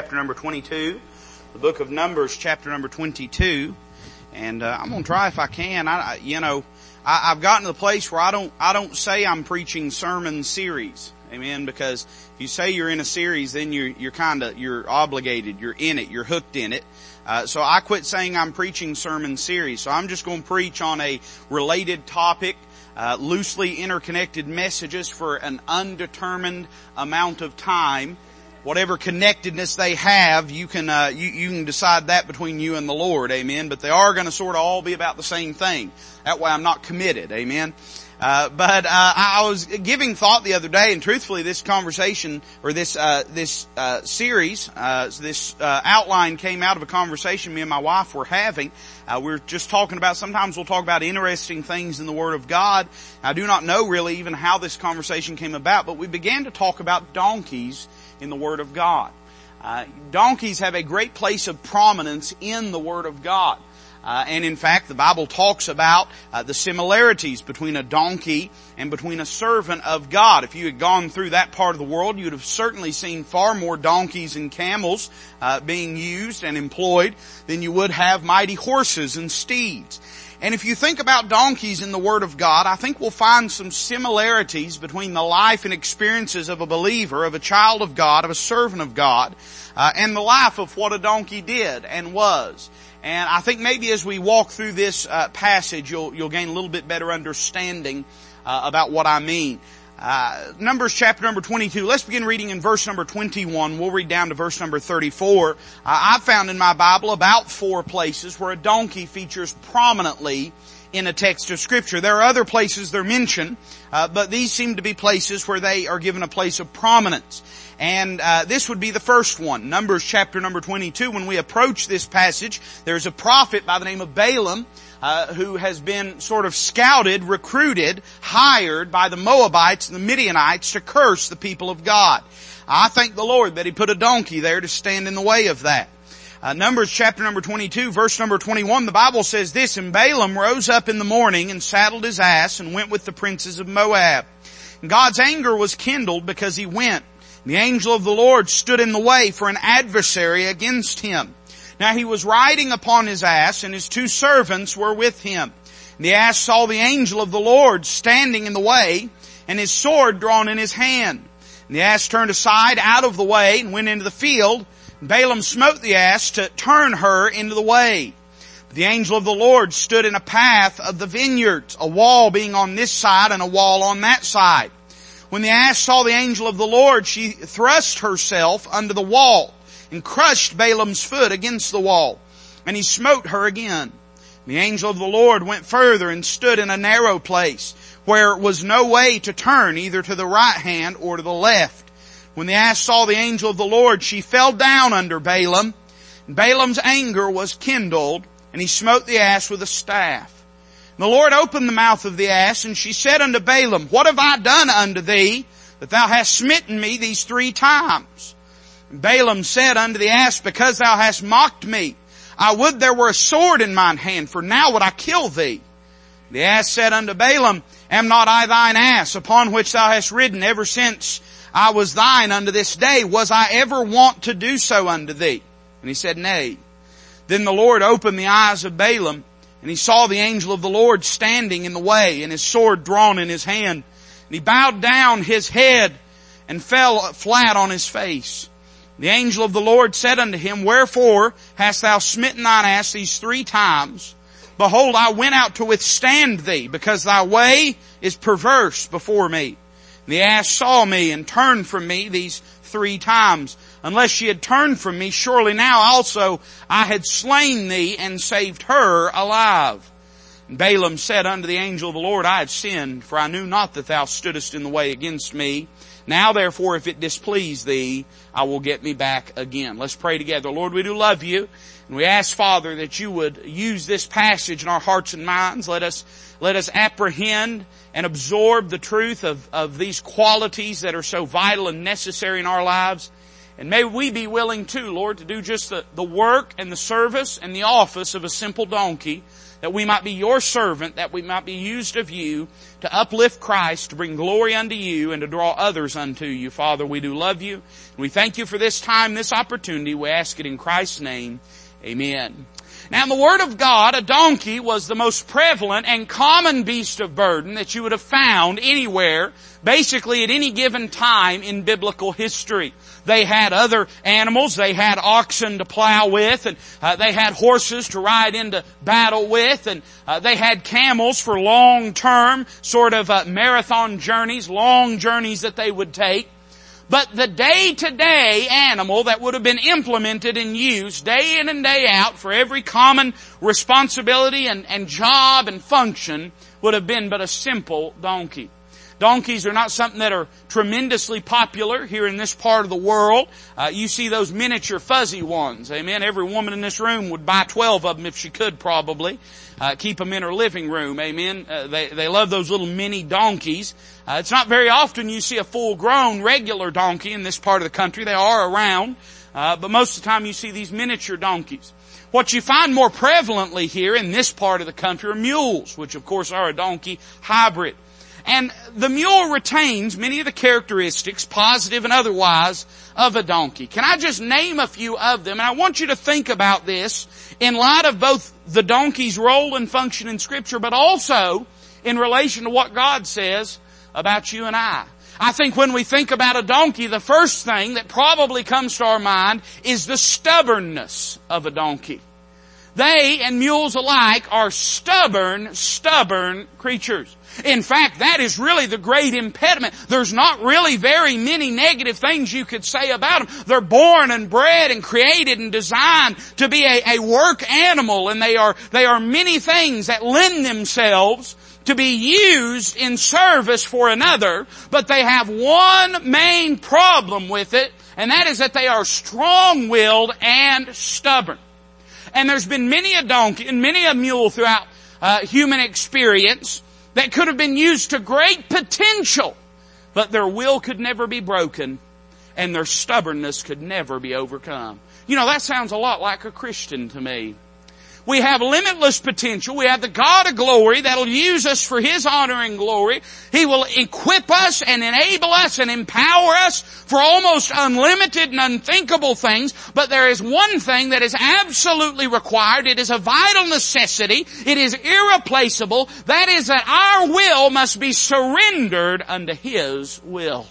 chapter number 22. The book of Numbers, chapter number 22. And uh, I'm to try if I can. I, you know, I, have gotten to the place where I don't, I don't say I'm preaching sermon series. Amen. Because if you say you're in a series, then you're, you're kind of, you're obligated. You're in it. You're hooked in it. Uh, so I quit saying I'm preaching sermon series. So I'm just going to preach on a related topic uh, loosely interconnected messages for an undetermined amount of time. Whatever connectedness they have, you can uh, you, you can decide that between you and the Lord, Amen. But they are going to sort of all be about the same thing. That way, I'm not committed, Amen. Uh, but uh, I was giving thought the other day, and truthfully, this conversation or this uh, this uh, series, uh, this uh, outline came out of a conversation me and my wife were having. we are just talking about. Sometimes we'll talk about interesting things in the Word of God. I do not know really even how this conversation came about, but we began to talk about donkeys in the Word of God. donkeys have a great place of prominence in the Word of God. Uh, and in fact, the Bible talks about uh, the similarities between a donkey and between a servant of God. If you had gone through that part of the world, you'd have certainly seen far more donkeys and camels uh, being used and employed than you would have mighty horses and steeds. And if you think about donkeys in the Word of God, I think we'll find some similarities between the life and experiences of a believer, of a child of God, of a servant of God, uh, and the life of what a donkey did and was. And I think maybe as we walk through this uh, passage, you'll you'll gain a little bit better understanding uh, about what I mean. Uh, Numbers chapter number 22. Let's begin reading in verse number 21. We'll read down to verse number 34. Uh, I found in my Bible about four places where a donkey features prominently in a text of scripture. There are other places they're mentioned, uh, but these seem to be places where they are given a place of prominence. And uh, this would be the first one, Numbers chapter number 22. When we approach this passage, there's a prophet by the name of Balaam uh, who has been sort of scouted, recruited, hired by the Moabites and the Midianites to curse the people of God. I thank the Lord that He put a donkey there to stand in the way of that. Uh, Numbers chapter number 22, verse number 21, the Bible says this, And Balaam rose up in the morning and saddled his ass and went with the princes of Moab. And God's anger was kindled because he went the angel of the Lord stood in the way for an adversary against him. Now he was riding upon his ass and his two servants were with him. And The ass saw the angel of the Lord standing in the way and his sword drawn in his hand. And the ass turned aside out of the way and went into the field. Balaam smote the ass to turn her into the way. But The angel of the Lord stood in a path of the vineyards, a wall being on this side and a wall on that side. When the ass saw the angel of the Lord, she thrust herself under the wall and crushed Balaam's foot against the wall. And he smote her again. The angel of the Lord went further and stood in a narrow place where was no way to turn either to the right hand or to the left. When the ass saw the angel of the Lord, she fell down under Balaam. Balaam's anger was kindled and he smote the ass with a staff. The Lord opened the mouth of the ass, and she said unto Balaam, What have I done unto thee, that thou hast smitten me these three times? Balaam said unto the ass, Because thou hast mocked me, I would there were a sword in mine hand, for now would I kill thee. The ass said unto Balaam, Am not I thine ass, upon which thou hast ridden ever since I was thine unto this day? Was I ever wont to do so unto thee? And he said, Nay. Then the Lord opened the eyes of Balaam, and he saw the angel of the Lord standing in the way and his sword drawn in his hand. And he bowed down his head and fell flat on his face. The angel of the Lord said unto him, Wherefore hast thou smitten thine ass these three times? Behold, I went out to withstand thee, because thy way is perverse before me. The ass saw me and turned from me these three times. Unless she had turned from me, surely now also I had slain thee and saved her alive. And Balaam said unto the angel of the Lord, I have sinned, for I knew not that thou stoodest in the way against me. Now therefore, if it displease thee, I will get me back again. Let's pray together. Lord, we do love you. And we ask, Father, that you would use this passage in our hearts and minds. Let us, let us apprehend and absorb the truth of, of these qualities that are so vital and necessary in our lives. And may we be willing too, Lord, to do just the, the work and the service and the office of a simple donkey, that we might be your servant, that we might be used of you to uplift Christ, to bring glory unto you, and to draw others unto you. Father, we do love you. And we thank you for this time, this opportunity. We ask it in Christ's name. Amen. Now in the Word of God, a donkey was the most prevalent and common beast of burden that you would have found anywhere, basically at any given time in biblical history. They had other animals. They had oxen to plow with, and uh, they had horses to ride into battle with, and uh, they had camels for long-term sort of uh, marathon journeys, long journeys that they would take. But the day-to-day animal that would have been implemented and used day in and day out for every common responsibility and, and job and function would have been but a simple donkey. Donkeys are not something that are tremendously popular here in this part of the world. Uh, you see those miniature fuzzy ones. Amen. Every woman in this room would buy 12 of them if she could probably. Uh, keep them in her living room. Amen. Uh, they, they love those little mini donkeys. Uh, it's not very often you see a full grown regular donkey in this part of the country. They are around. Uh, but most of the time you see these miniature donkeys. What you find more prevalently here in this part of the country are mules, which of course are a donkey hybrid. And the mule retains many of the characteristics, positive and otherwise, of a donkey. Can I just name a few of them? And I want you to think about this in light of both the donkey's role and function in scripture, but also in relation to what God says about you and I. I think when we think about a donkey, the first thing that probably comes to our mind is the stubbornness of a donkey. They and mules alike are stubborn, stubborn creatures. In fact, that is really the great impediment. There's not really very many negative things you could say about them. They're born and bred and created and designed to be a, a work animal and they are, they are many things that lend themselves to be used in service for another, but they have one main problem with it, and that is that they are strong-willed and stubborn. And there's been many a donkey and many a mule throughout uh, human experience that could have been used to great potential, but their will could never be broken and their stubbornness could never be overcome. You know, that sounds a lot like a Christian to me. We have limitless potential. We have the God of glory that'll use us for His honor and glory. He will equip us and enable us and empower us for almost unlimited and unthinkable things. But there is one thing that is absolutely required. It is a vital necessity. It is irreplaceable. That is that our will must be surrendered unto His will.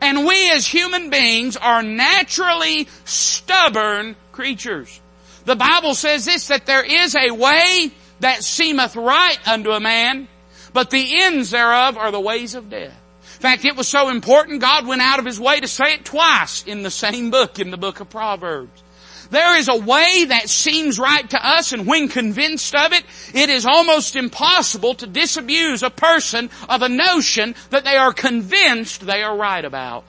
And we as human beings are naturally stubborn creatures. The Bible says this, that there is a way that seemeth right unto a man, but the ends thereof are the ways of death. In fact, it was so important, God went out of His way to say it twice in the same book, in the book of Proverbs. There is a way that seems right to us and when convinced of it, it is almost impossible to disabuse a person of a notion that they are convinced they are right about.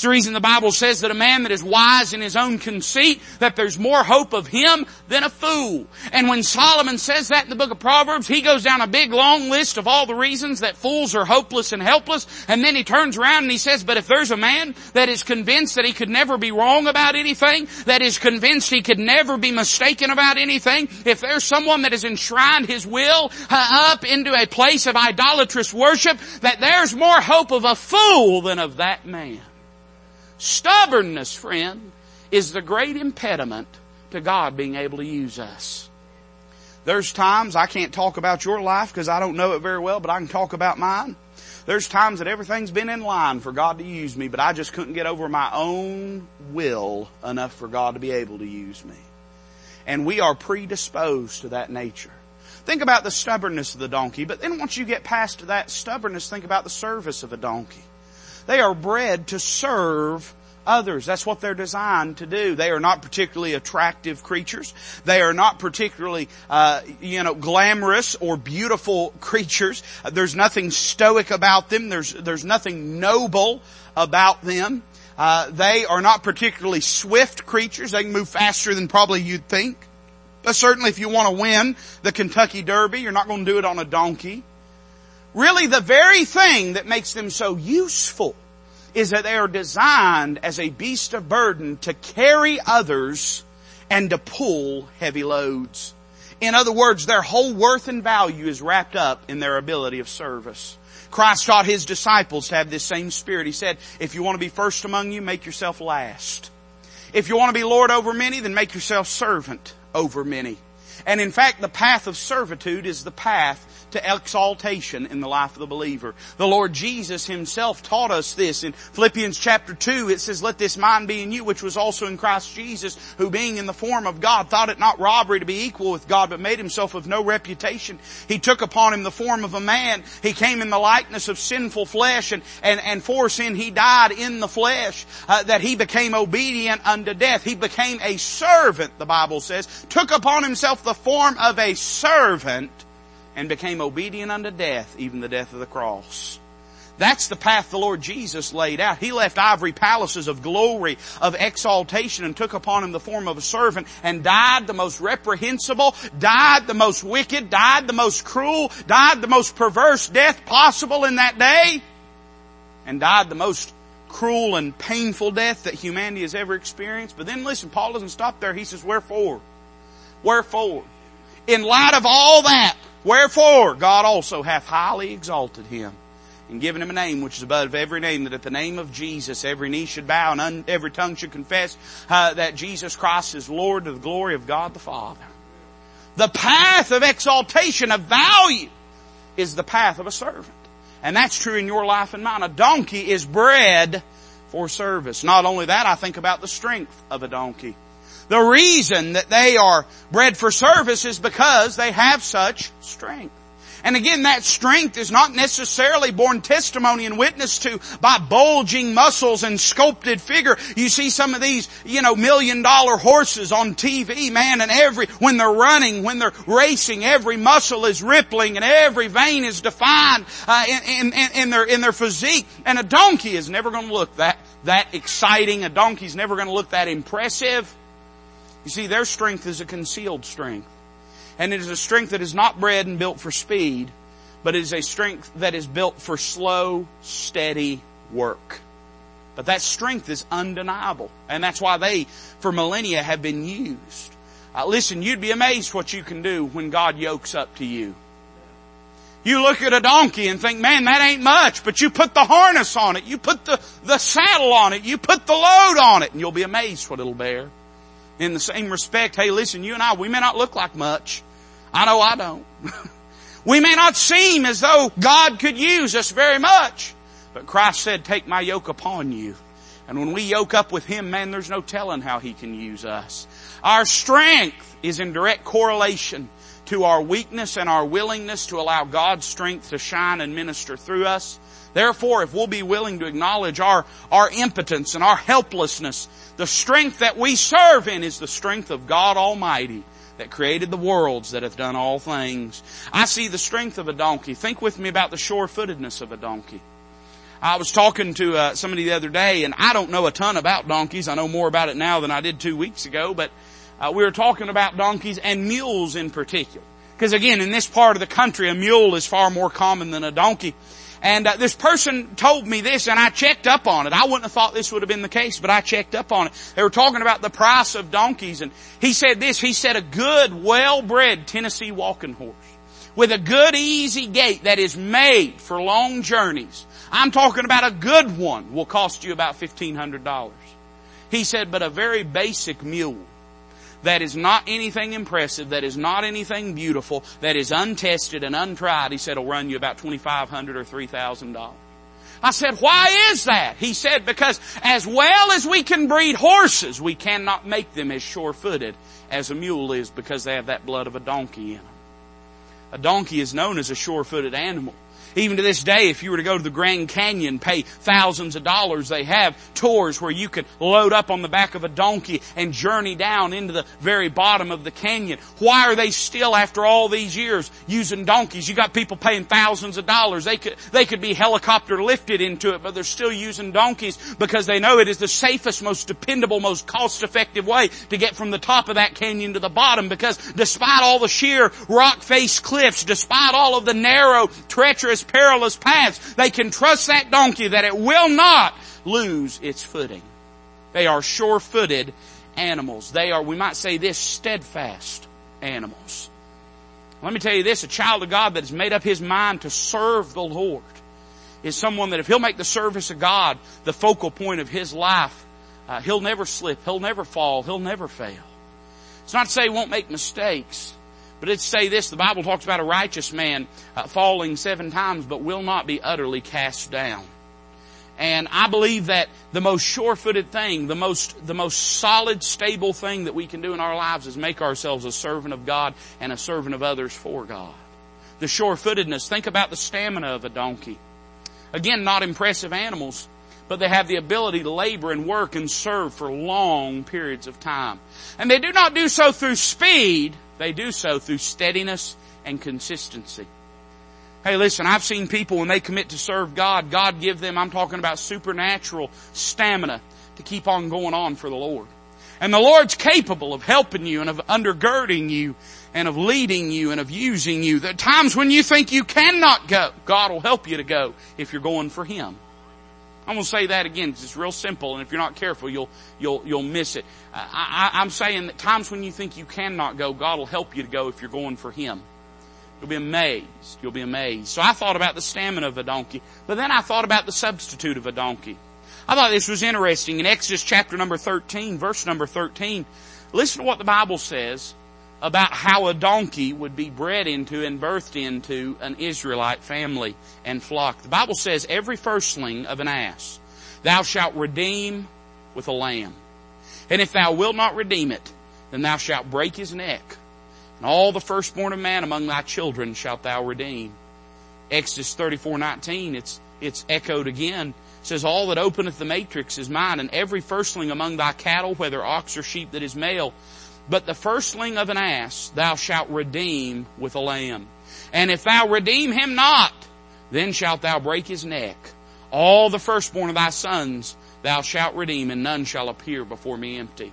It's the reason the Bible says that a man that is wise in his own conceit, that there's more hope of him than a fool. And when Solomon says that in the book of Proverbs, he goes down a big long list of all the reasons that fools are hopeless and helpless, and then he turns around and he says, but if there's a man that is convinced that he could never be wrong about anything, that is convinced he could never be mistaken about anything, if there's someone that has enshrined his will uh, up into a place of idolatrous worship, that there's more hope of a fool than of that man. Stubbornness, friend, is the great impediment to God being able to use us. There's times I can't talk about your life because I don't know it very well, but I can talk about mine. There's times that everything's been in line for God to use me, but I just couldn't get over my own will enough for God to be able to use me. And we are predisposed to that nature. Think about the stubbornness of the donkey, but then once you get past that stubbornness, think about the service of a donkey. They are bred to serve others. That's what they're designed to do. They are not particularly attractive creatures. They are not particularly, uh, you know, glamorous or beautiful creatures. There's nothing stoic about them. There's there's nothing noble about them. Uh, they are not particularly swift creatures. They can move faster than probably you'd think. But certainly, if you want to win the Kentucky Derby, you're not going to do it on a donkey really the very thing that makes them so useful is that they are designed as a beast of burden to carry others and to pull heavy loads. In other words, their whole worth and value is wrapped up in their ability of service. Christ taught His disciples to have this same spirit. He said, if you want to be first among you, make yourself last. If you want to be Lord over many, then make yourself servant over many. And in fact, the path of servitude is the path to exaltation in the life of the believer. The Lord Jesus himself taught us this in Philippians chapter 2. It says, let this mind be in you which was also in Christ Jesus, who being in the form of God thought it not robbery to be equal with God, but made himself of no reputation. He took upon him the form of a man. He came in the likeness of sinful flesh and, and, and for sin he died in the flesh, uh, that he became obedient unto death. He became a servant, the Bible says, took upon himself the form of a servant, and became obedient unto death, even the death of the cross. That's the path the Lord Jesus laid out. He left ivory palaces of glory, of exaltation, and took upon him the form of a servant, and died the most reprehensible, died the most wicked, died the most cruel, died the most perverse death possible in that day, and died the most cruel and painful death that humanity has ever experienced. But then listen, Paul doesn't stop there. He says, wherefore? Wherefore? In light of all that, Wherefore God also hath highly exalted him and given him a name which is above every name, that at the name of Jesus every knee should bow and un- every tongue should confess uh, that Jesus Christ is Lord to the glory of God the Father. The path of exaltation, of value, is the path of a servant. And that's true in your life and mine. A donkey is bred for service. Not only that, I think about the strength of a donkey. The reason that they are bred for service is because they have such strength. And again, that strength is not necessarily borne testimony and witness to by bulging muscles and sculpted figure. You see some of these, you know, million dollar horses on TV, man, and every, when they're running, when they're racing, every muscle is rippling and every vein is defined, uh, in, in, in their, in their physique. And a donkey is never going to look that, that exciting. A donkey's never going to look that impressive. You see, their strength is a concealed strength. And it is a strength that is not bred and built for speed, but it is a strength that is built for slow, steady work. But that strength is undeniable. And that's why they, for millennia, have been used. Uh, listen, you'd be amazed what you can do when God yokes up to you. You look at a donkey and think, man, that ain't much, but you put the harness on it, you put the, the saddle on it, you put the load on it, and you'll be amazed what it'll bear in the same respect, hey listen, you and I, we may not look like much. I know I don't. we may not seem as though God could use us very much. But Christ said, take my yoke upon you. And when we yoke up with Him, man, there's no telling how He can use us. Our strength is in direct correlation to our weakness and our willingness to allow God's strength to shine and minister through us. Therefore, if we'll be willing to acknowledge our, our impotence and our helplessness, the strength that we serve in is the strength of God Almighty that created the worlds that hath done all things. I see the strength of a donkey. Think with me about the sure-footedness of a donkey. I was talking to uh, somebody the other day, and I don't know a ton about donkeys. I know more about it now than I did two weeks ago, but uh, we were talking about donkeys and mules in particular. Because again, in this part of the country, a mule is far more common than a donkey. And uh, this person told me this, and I checked up on it. I wouldn't have thought this would have been the case, but I checked up on it. They were talking about the price of donkeys, and he said this. He said a good, well-bred Tennessee walking horse with a good, easy gait that is made for long journeys. I'm talking about a good one will cost you about fifteen hundred dollars. He said, but a very basic mule that is not anything impressive, that is not anything beautiful, that is untested and untried, he said will run you about 2500 or $3,000. I said, why is that? He said, because as well as we can breed horses, we cannot make them as sure-footed as a mule is because they have that blood of a donkey in them. A donkey is known as a sure-footed animal. Even to this day, if you were to go to the Grand Canyon, pay thousands of dollars, they have tours where you can load up on the back of a donkey and journey down into the very bottom of the canyon. Why are they still, after all these years, using donkeys? You got people paying thousands of dollars. They could, they could be helicopter lifted into it, but they're still using donkeys because they know it is the safest, most dependable, most cost effective way to get from the top of that canyon to the bottom because despite all the sheer rock face cliffs, despite all of the narrow, treacherous perilous paths, they can trust that donkey that it will not lose its footing. They are sure-footed animals. They are, we might say this, steadfast animals. Let me tell you this, a child of God that has made up his mind to serve the Lord is someone that if he'll make the service of God the focal point of his life, uh, he'll never slip, he'll never fall, he'll never fail. It's not to say he won't make mistakes, but to say this, the Bible talks about a righteous man uh, falling seven times but will not be utterly cast down. And I believe that the most sure-footed thing, the most, the most solid, stable thing that we can do in our lives is make ourselves a servant of God and a servant of others for God. The sure-footedness, think about the stamina of a donkey. Again, not impressive animals, but they have the ability to labor and work and serve for long periods of time. And they do not do so through speed, they do so through steadiness and consistency. Hey listen, I've seen people when they commit to serve God, God give them, I'm talking about supernatural stamina to keep on going on for the Lord. And the Lord's capable of helping you and of undergirding you and of leading you and of using you. There are times when you think you cannot go, God will help you to go if you're going for Him. I'm going to say that again it's real simple, and if you're not careful, you'll you'll you'll miss it. I, I, I'm saying that times when you think you cannot go, God will help you to go if you're going for Him. You'll be amazed. You'll be amazed. So I thought about the stamina of a donkey, but then I thought about the substitute of a donkey. I thought this was interesting. In Exodus chapter number 13, verse number 13, listen to what the Bible says about how a donkey would be bred into and birthed into an Israelite family and flock. The Bible says, every firstling of an ass thou shalt redeem with a lamb. And if thou wilt not redeem it, then thou shalt break his neck and all the firstborn of man among thy children shalt thou redeem. Exodus 34, 19, it's, it's echoed again. It says, all that openeth the matrix is mine, and every firstling among thy cattle, whether ox or sheep that is male. But the firstling of an ass thou shalt redeem with a lamb. And if thou redeem him not, then shalt thou break his neck. All the firstborn of thy sons thou shalt redeem, and none shall appear before me empty.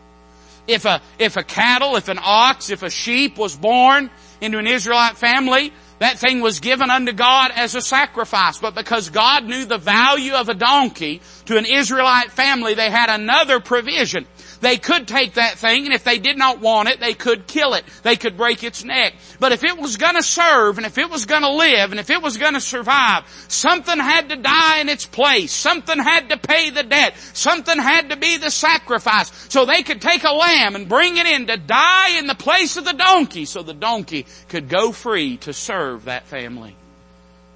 If a, if a cattle, if an ox, if a sheep was born into an Israelite family, that thing was given unto God as a sacrifice. But because God knew the value of a donkey to an Israelite family, they had another provision. They could take that thing and if they did not want it, they could kill it. They could break its neck. But if it was gonna serve and if it was gonna live and if it was gonna survive, something had to die in its place. Something had to pay the debt. Something had to be the sacrifice. So they could take a lamb and bring it in to die in the place of the donkey so the donkey could go free to serve that family.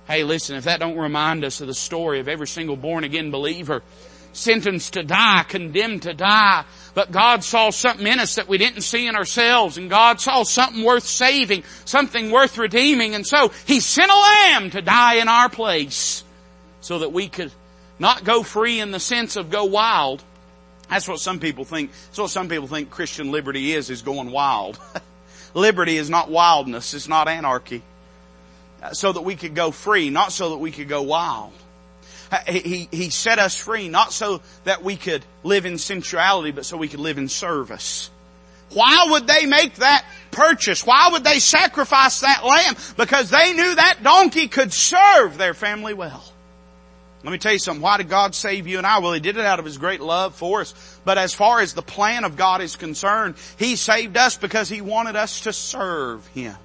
Hey listen, if that don't remind us of the story of every single born again believer, sentenced to die, condemned to die. But God saw something in us that we didn't see in ourselves and God saw something worth saving, something worth redeeming and so He sent a lamb to die in our place so that we could not go free in the sense of go wild. That's what some people think, that's what some people think Christian liberty is, is going wild. liberty is not wildness, it's not anarchy. Uh, so that we could go free, not so that we could go wild. He, he set us free not so that we could live in sensuality, but so we could live in service. Why would they make that purchase? Why would they sacrifice that lamb? Because they knew that donkey could serve their family well. Let me tell you something. Why did God save you and I? Well, He did it out of His great love for us. But as far as the plan of God is concerned, He saved us because He wanted us to serve Him.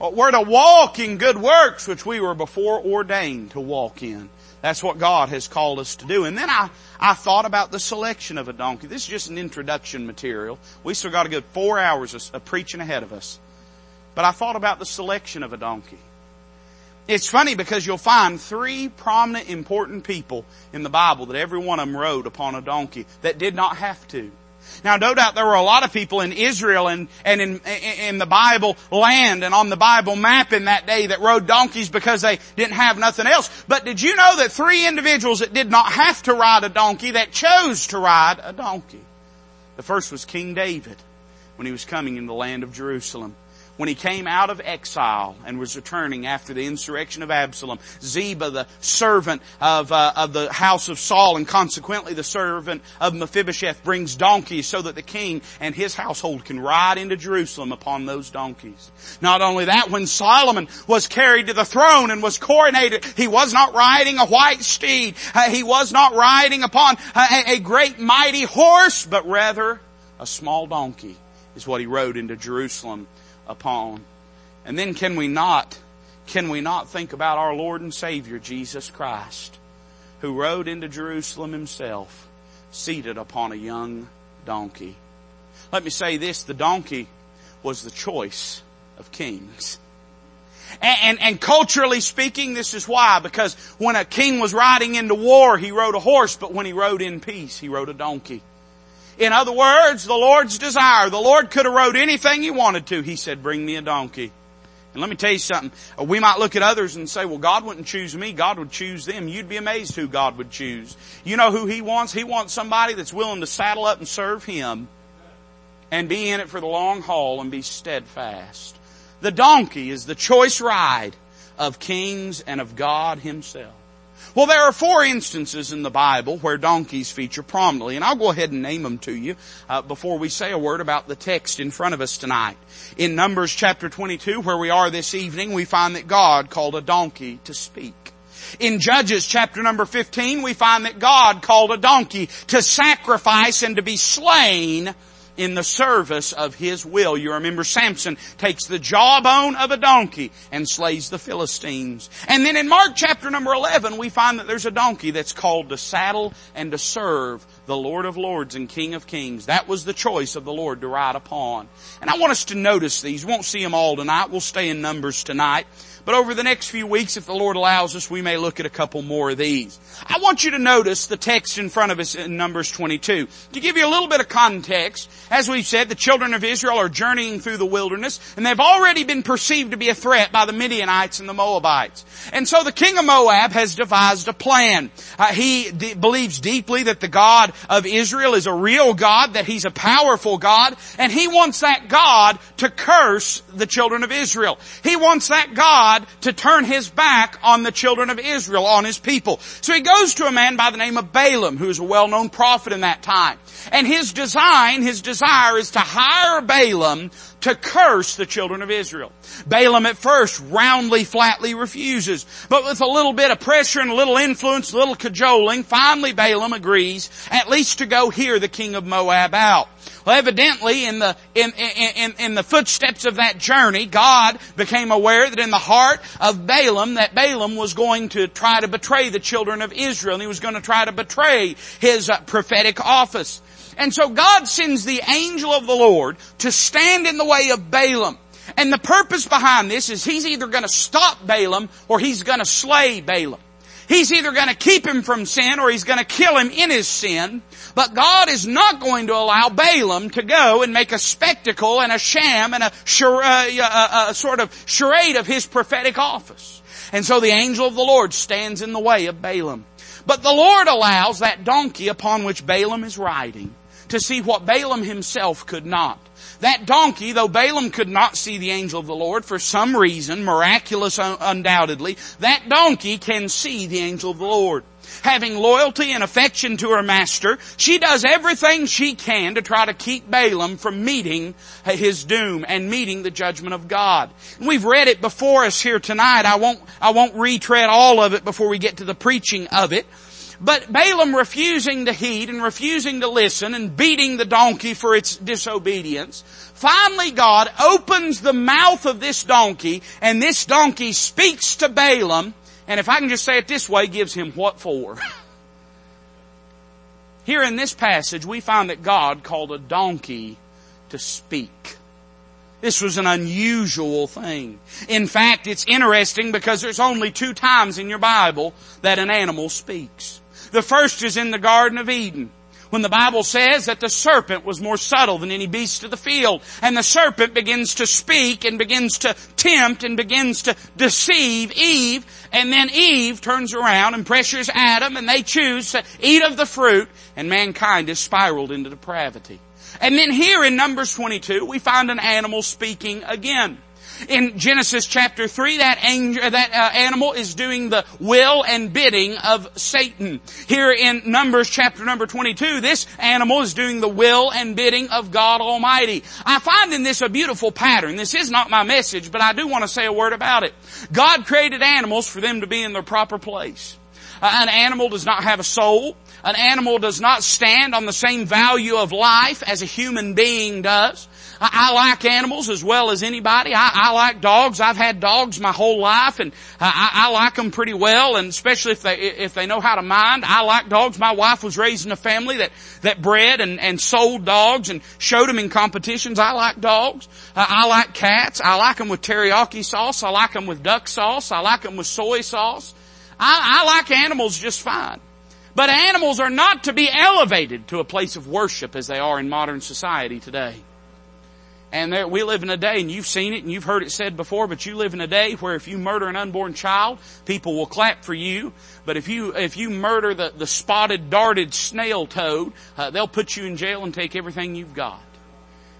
Uh, we're to walk in good works which we were before ordained to walk in. That's what God has called us to do. And then I, I thought about the selection of a donkey. This is just an introduction material. We still got a good four hours of, of preaching ahead of us. But I thought about the selection of a donkey. It's funny because you'll find three prominent important people in the Bible that every one of them rode upon a donkey that did not have to. Now, no doubt there were a lot of people in Israel and, and in, in the Bible land and on the Bible map in that day that rode donkeys because they didn't have nothing else. But did you know that three individuals that did not have to ride a donkey that chose to ride a donkey? The first was King David when he was coming in the land of Jerusalem. When he came out of exile and was returning after the insurrection of Absalom, Ziba, the servant of, uh, of the house of Saul and consequently the servant of Mephibosheth brings donkeys so that the king and his household can ride into Jerusalem upon those donkeys. Not only that, when Solomon was carried to the throne and was coronated, he was not riding a white steed. Uh, he was not riding upon a, a great mighty horse, but rather a small donkey is what he rode into Jerusalem upon. And then can we not, can we not think about our Lord and Savior Jesus Christ, who rode into Jerusalem himself, seated upon a young donkey? Let me say this, the donkey was the choice of kings. And, and, and, culturally speaking, this is why. Because when a king was riding into war, he rode a horse, but when he rode in peace, he rode a donkey. In other words, the Lord's desire. The Lord could have rode anything He wanted to. He said, bring me a donkey. And let me tell you something. Uh, we might look at others and say, well, God wouldn't choose me. God would choose them. You'd be amazed who God would choose. You know who He wants? He wants somebody that's willing to saddle up and serve Him and be in it for the long haul and be steadfast. The donkey is the choice ride of kings and of God Himself. Well, there are four instances in the Bible where donkeys feature prominently, and I'll go ahead and name them to you uh, before we say a word about the text in front of us tonight. In Numbers chapter 22, where we are this evening, we find that God called a donkey to speak. In Judges chapter number 15, we find that God called a donkey to sacrifice and to be slain in the service of his will. You remember Samson takes the jawbone of a donkey and slays the Philistines. And then in Mark chapter number 11, we find that there's a donkey that's called to saddle and to serve the Lord of Lords and King of Kings. That was the choice of the Lord to ride upon. And I want us to notice these. We won't see them all tonight. We'll stay in Numbers tonight. But over the next few weeks, if the Lord allows us, we may look at a couple more of these. I want you to notice the text in front of us in Numbers 22. To give you a little bit of context, as we've said, the children of Israel are journeying through the wilderness, and they've already been perceived to be a threat by the Midianites and the Moabites. And so the king of Moab has devised a plan. Uh, he d- believes deeply that the God of Israel is a real God, that He's a powerful God, and he wants that God to curse the children of Israel. He wants that God God to turn his back on the children of Israel, on his people. So he goes to a man by the name of Balaam, who is a well-known prophet in that time. And his design, his desire is to hire Balaam to curse the children of Israel. Balaam at first roundly, flatly refuses, but with a little bit of pressure and a little influence, a little cajoling, finally Balaam agrees at least to go hear the king of Moab out. Well, evidently, in the in, in, in the footsteps of that journey, God became aware that in the heart of Balaam, that Balaam was going to try to betray the children of Israel, and he was going to try to betray his uh, prophetic office. And so God sends the angel of the Lord to stand in the way of Balaam. And the purpose behind this is he's either going to stop Balaam or he's going to slay Balaam. He's either going to keep him from sin or he's going to kill him in his sin. But God is not going to allow Balaam to go and make a spectacle and a sham and a, a, a, a sort of charade of his prophetic office. And so the angel of the Lord stands in the way of Balaam. But the Lord allows that donkey upon which Balaam is riding to see what Balaam himself could not. That donkey, though Balaam could not see the angel of the Lord for some reason, miraculous undoubtedly, that donkey can see the angel of the Lord. Having loyalty and affection to her master, she does everything she can to try to keep Balaam from meeting his doom and meeting the judgment of God. We've read it before us here tonight. I won't, I won't retread all of it before we get to the preaching of it. But Balaam refusing to heed and refusing to listen and beating the donkey for its disobedience, finally God opens the mouth of this donkey and this donkey speaks to Balaam and if I can just say it this way, gives him what for? Here in this passage we find that God called a donkey to speak. This was an unusual thing. In fact, it's interesting because there's only two times in your Bible that an animal speaks. The first is in the Garden of Eden when the Bible says that the serpent was more subtle than any beast of the field. And the serpent begins to speak and begins to tempt and begins to deceive Eve. And then Eve turns around and pressures Adam and they choose to eat of the fruit and mankind is spiraled into depravity. And then here in Numbers 22, we find an animal speaking again. In Genesis chapter 3, that, angel, that uh, animal is doing the will and bidding of Satan. Here in Numbers chapter number 22, this animal is doing the will and bidding of God Almighty. I find in this a beautiful pattern. This is not my message, but I do want to say a word about it. God created animals for them to be in their proper place. Uh, an animal does not have a soul. An animal does not stand on the same value of life as a human being does. I, I like animals as well as anybody. I, I, like dogs. I've had dogs my whole life, and I, I like them pretty well. And especially if they if they know how to mind, I like dogs. My wife was raised in a family that that bred and and sold dogs and showed them in competitions. I like dogs. I like cats. I like them with teriyaki sauce. I like them with duck sauce. I like them with soy sauce. I, I like animals just fine. But animals are not to be elevated to a place of worship as they are in modern society today. And there, we live in a day, and you've seen it and you've heard it said before, but you live in a day where if you murder an unborn child, people will clap for you. But if you, if you murder the, the spotted, darted snail toad, uh, they'll put you in jail and take everything you've got.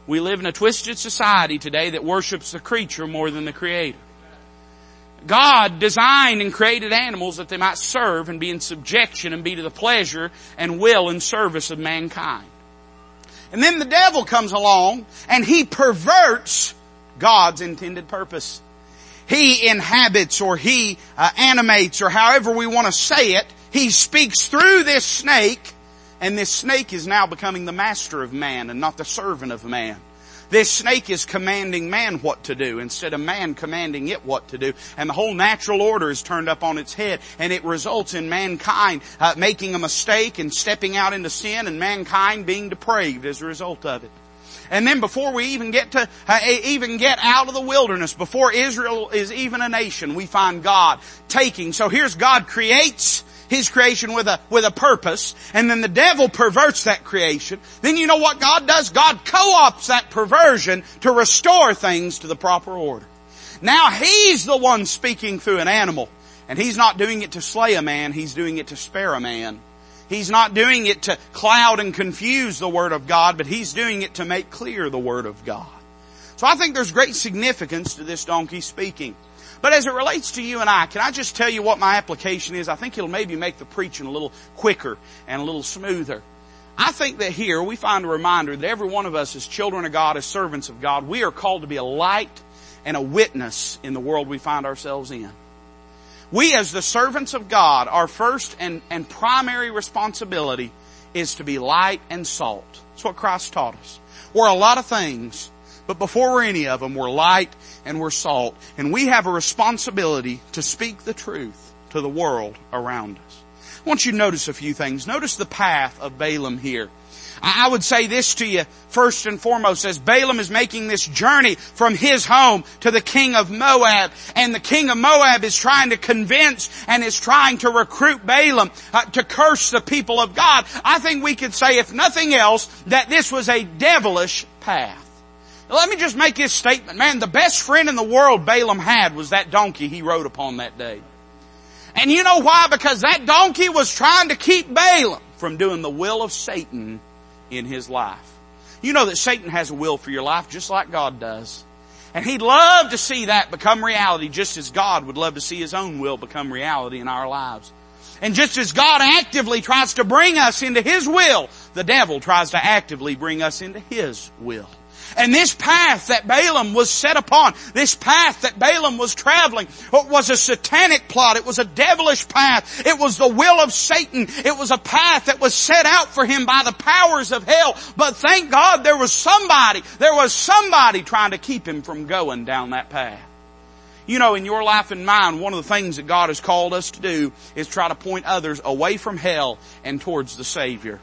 We live in a twisted society today that worships the creature more than the creator. God designed and created animals that they might serve and be in subjection and be to the pleasure and will and service of mankind. And then the devil comes along and he perverts God's intended purpose. He inhabits or he uh, animates or however we want to say it. He speaks through this snake and this snake is now becoming the master of man and not the servant of man. This snake is commanding man what to do instead of man commanding it what to do. And the whole natural order is turned up on its head and it results in mankind uh, making a mistake and stepping out into sin and mankind being depraved as a result of it. And then before we even get to, uh, even get out of the wilderness, before Israel is even a nation, we find God taking. So here's God creates his creation with a, with a purpose, and then the devil perverts that creation, then you know what God does? God co-ops that perversion to restore things to the proper order. Now he's the one speaking through an animal, and he's not doing it to slay a man, he's doing it to spare a man. He's not doing it to cloud and confuse the Word of God, but he's doing it to make clear the Word of God. So I think there's great significance to this donkey speaking. But as it relates to you and I, can I just tell you what my application is? I think it'll maybe make the preaching a little quicker and a little smoother. I think that here we find a reminder that every one of us as children of God, as servants of God, we are called to be a light and a witness in the world we find ourselves in. We as the servants of God, our first and, and primary responsibility is to be light and salt. That's what Christ taught us. We're a lot of things, but before we're any of them, we're light and we're salt. And we have a responsibility to speak the truth to the world around us. I want you to notice a few things. Notice the path of Balaam here. I would say this to you first and foremost as Balaam is making this journey from his home to the king of Moab and the king of Moab is trying to convince and is trying to recruit Balaam uh, to curse the people of God. I think we could say if nothing else that this was a devilish path. Let me just make this statement. Man, the best friend in the world Balaam had was that donkey he rode upon that day. And you know why? Because that donkey was trying to keep Balaam from doing the will of Satan in his life. You know that Satan has a will for your life just like God does. And he'd love to see that become reality just as God would love to see his own will become reality in our lives. And just as God actively tries to bring us into his will, the devil tries to actively bring us into his will. And this path that Balaam was set upon, this path that Balaam was traveling, was a satanic plot. It was a devilish path. It was the will of Satan. It was a path that was set out for him by the powers of hell. But thank God there was somebody, there was somebody trying to keep him from going down that path. You know, in your life and mine, one of the things that God has called us to do is try to point others away from hell and towards the Savior.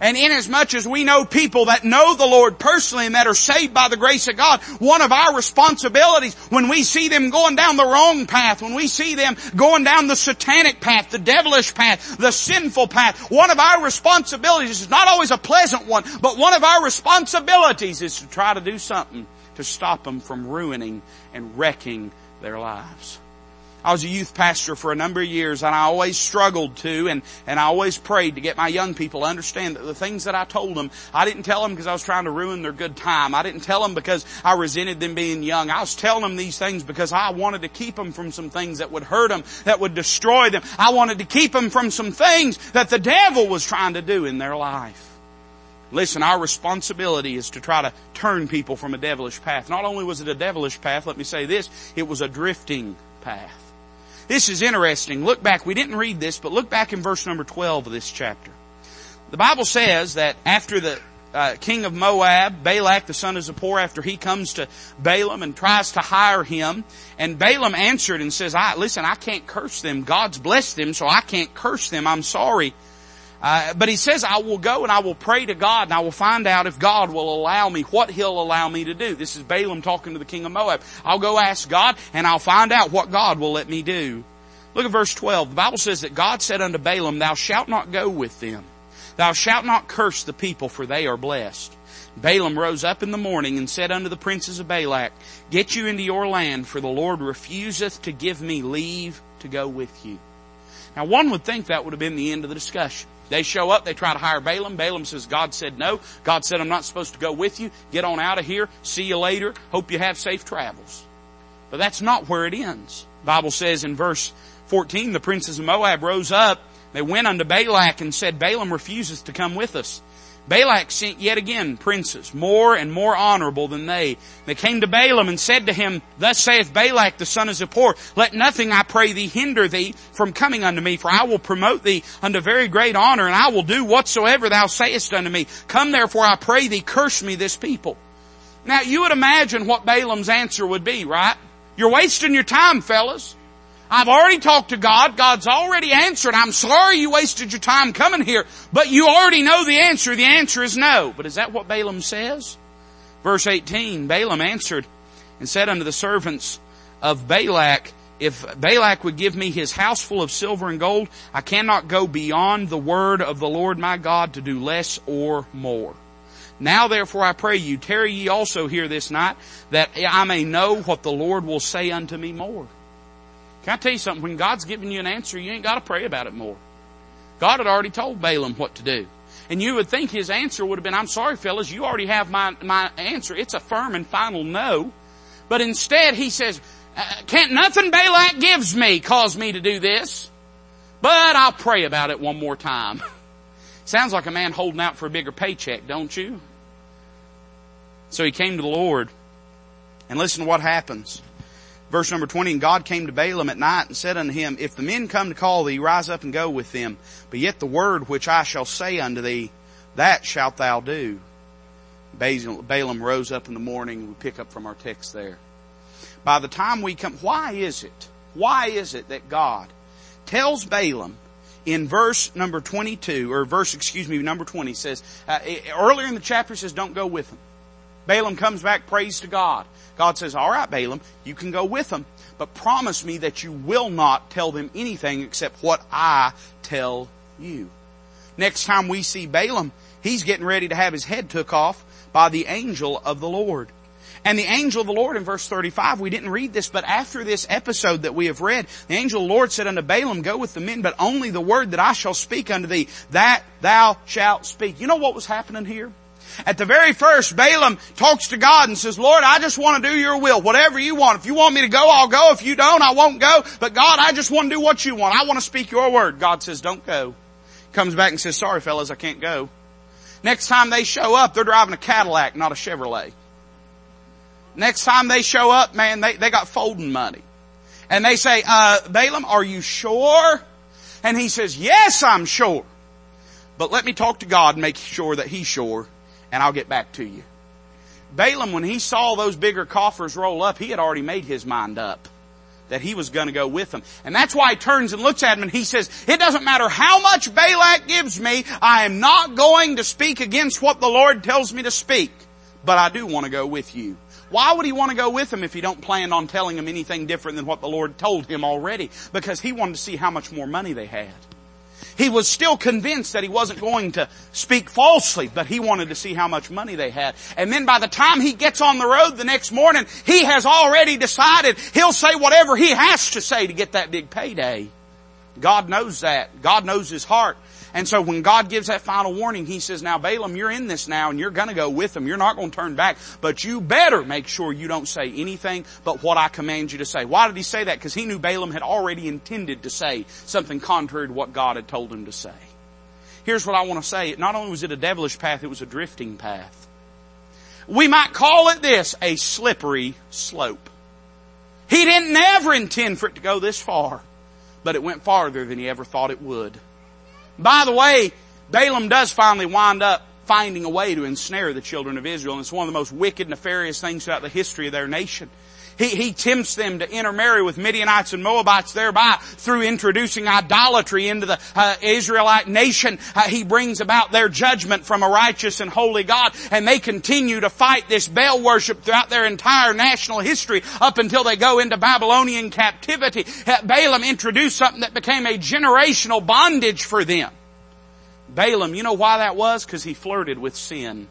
And inasmuch as we know people that know the Lord personally and that are saved by the grace of God, one of our responsibilities when we see them going down the wrong path, when we see them going down the satanic path, the devilish path, the sinful path, one of our responsibilities is not always a pleasant one, but one of our responsibilities is to try to do something to stop them from ruining and wrecking their lives. I was a youth pastor for a number of years and I always struggled to and, and I always prayed to get my young people to understand that the things that I told them, I didn't tell them because I was trying to ruin their good time. I didn't tell them because I resented them being young. I was telling them these things because I wanted to keep them from some things that would hurt them, that would destroy them. I wanted to keep them from some things that the devil was trying to do in their life. Listen, our responsibility is to try to turn people from a devilish path. Not only was it a devilish path, let me say this, it was a drifting path. This is interesting. Look back. We didn't read this, but look back in verse number 12 of this chapter. The Bible says that after the uh, king of Moab, Balak the son of Zippor, after he comes to Balaam and tries to hire him, and Balaam answered and says, I, listen, I can't curse them. God's blessed them, so I can't curse them. I'm sorry. Uh, but he says, I will go and I will pray to God and I will find out if God will allow me, what he'll allow me to do. This is Balaam talking to the king of Moab. I'll go ask God and I'll find out what God will let me do. Look at verse 12. The Bible says that God said unto Balaam, Thou shalt not go with them. Thou shalt not curse the people, for they are blessed. Balaam rose up in the morning and said unto the princes of Balak, Get you into your land, for the Lord refuseth to give me leave to go with you. Now one would think that would have been the end of the discussion. They show up, they try to hire Balaam. Balaam says, God said no. God said, I'm not supposed to go with you. Get on out of here. See you later. Hope you have safe travels. But that's not where it ends. Bible says in verse 14, the princes of Moab rose up. They went unto Balak and said, Balaam refuses to come with us. Balak sent yet again princes, more and more honorable than they. They came to Balaam and said to him, Thus saith Balak the son of Zippor, Let nothing, I pray thee, hinder thee from coming unto me, for I will promote thee unto very great honor, and I will do whatsoever thou sayest unto me. Come therefore, I pray thee, curse me this people. Now you would imagine what Balaam's answer would be, right? You're wasting your time, fellas. I've already talked to God. God's already answered. I'm sorry you wasted your time coming here, but you already know the answer. The answer is no. But is that what Balaam says? Verse 18, Balaam answered and said unto the servants of Balak, if Balak would give me his house full of silver and gold, I cannot go beyond the word of the Lord my God to do less or more. Now therefore I pray you, tarry ye also here this night, that I may know what the Lord will say unto me more. Can I tell you something? When God's giving you an answer, you ain't got to pray about it more. God had already told Balaam what to do. And you would think his answer would have been, I'm sorry fellas, you already have my, my answer. It's a firm and final no. But instead he says, uh, can't nothing Balak gives me cause me to do this. But I'll pray about it one more time. Sounds like a man holding out for a bigger paycheck, don't you? So he came to the Lord. And listen to what happens. Verse number 20, and God came to Balaam at night and said unto him, If the men come to call thee, rise up and go with them. But yet the word which I shall say unto thee, that shalt thou do. Balaam rose up in the morning. We pick up from our text there. By the time we come, why is it? Why is it that God tells Balaam in verse number 22, or verse, excuse me, number 20 says, uh, earlier in the chapter says, don't go with them. Balaam comes back, prays to God. God says, all right, Balaam, you can go with them, but promise me that you will not tell them anything except what I tell you. Next time we see Balaam, he's getting ready to have his head took off by the angel of the Lord. And the angel of the Lord in verse 35, we didn't read this, but after this episode that we have read, the angel of the Lord said unto Balaam, go with the men, but only the word that I shall speak unto thee, that thou shalt speak. You know what was happening here? At the very first, Balaam talks to God and says, Lord, I just want to do your will. Whatever you want. If you want me to go, I'll go. If you don't, I won't go. But God, I just want to do what you want. I want to speak your word. God says, don't go. Comes back and says, sorry fellas, I can't go. Next time they show up, they're driving a Cadillac, not a Chevrolet. Next time they show up, man, they, they got folding money. And they say, uh, Balaam, are you sure? And he says, yes, I'm sure. But let me talk to God and make sure that he's sure and I'll get back to you. Balaam, when he saw those bigger coffers roll up, he had already made his mind up that he was going to go with them. And that's why he turns and looks at him and he says, it doesn't matter how much Balak gives me, I am not going to speak against what the Lord tells me to speak, but I do want to go with you. Why would he want to go with him if he don't plan on telling him anything different than what the Lord told him already? Because he wanted to see how much more money they had. He was still convinced that he wasn't going to speak falsely, but he wanted to see how much money they had. And then by the time he gets on the road the next morning, he has already decided he'll say whatever he has to say to get that big payday. God knows that. God knows his heart. And so when God gives that final warning, He says, now Balaam, you're in this now and you're gonna go with them. You're not gonna turn back, but you better make sure you don't say anything but what I command you to say. Why did He say that? Because He knew Balaam had already intended to say something contrary to what God had told him to say. Here's what I want to say. Not only was it a devilish path, it was a drifting path. We might call it this, a slippery slope. He didn't ever intend for it to go this far, but it went farther than he ever thought it would. By the way, Balaam does finally wind up finding a way to ensnare the children of Israel. And it's one of the most wicked, nefarious things throughout the history of their nation. He, he tempts them to intermarry with Midianites and Moabites thereby through introducing idolatry into the uh, Israelite nation. Uh, he brings about their judgment from a righteous and holy God and they continue to fight this Baal worship throughout their entire national history up until they go into Babylonian captivity. Uh, Balaam introduced something that became a generational bondage for them. Balaam, you know why that was? Because he flirted with sin.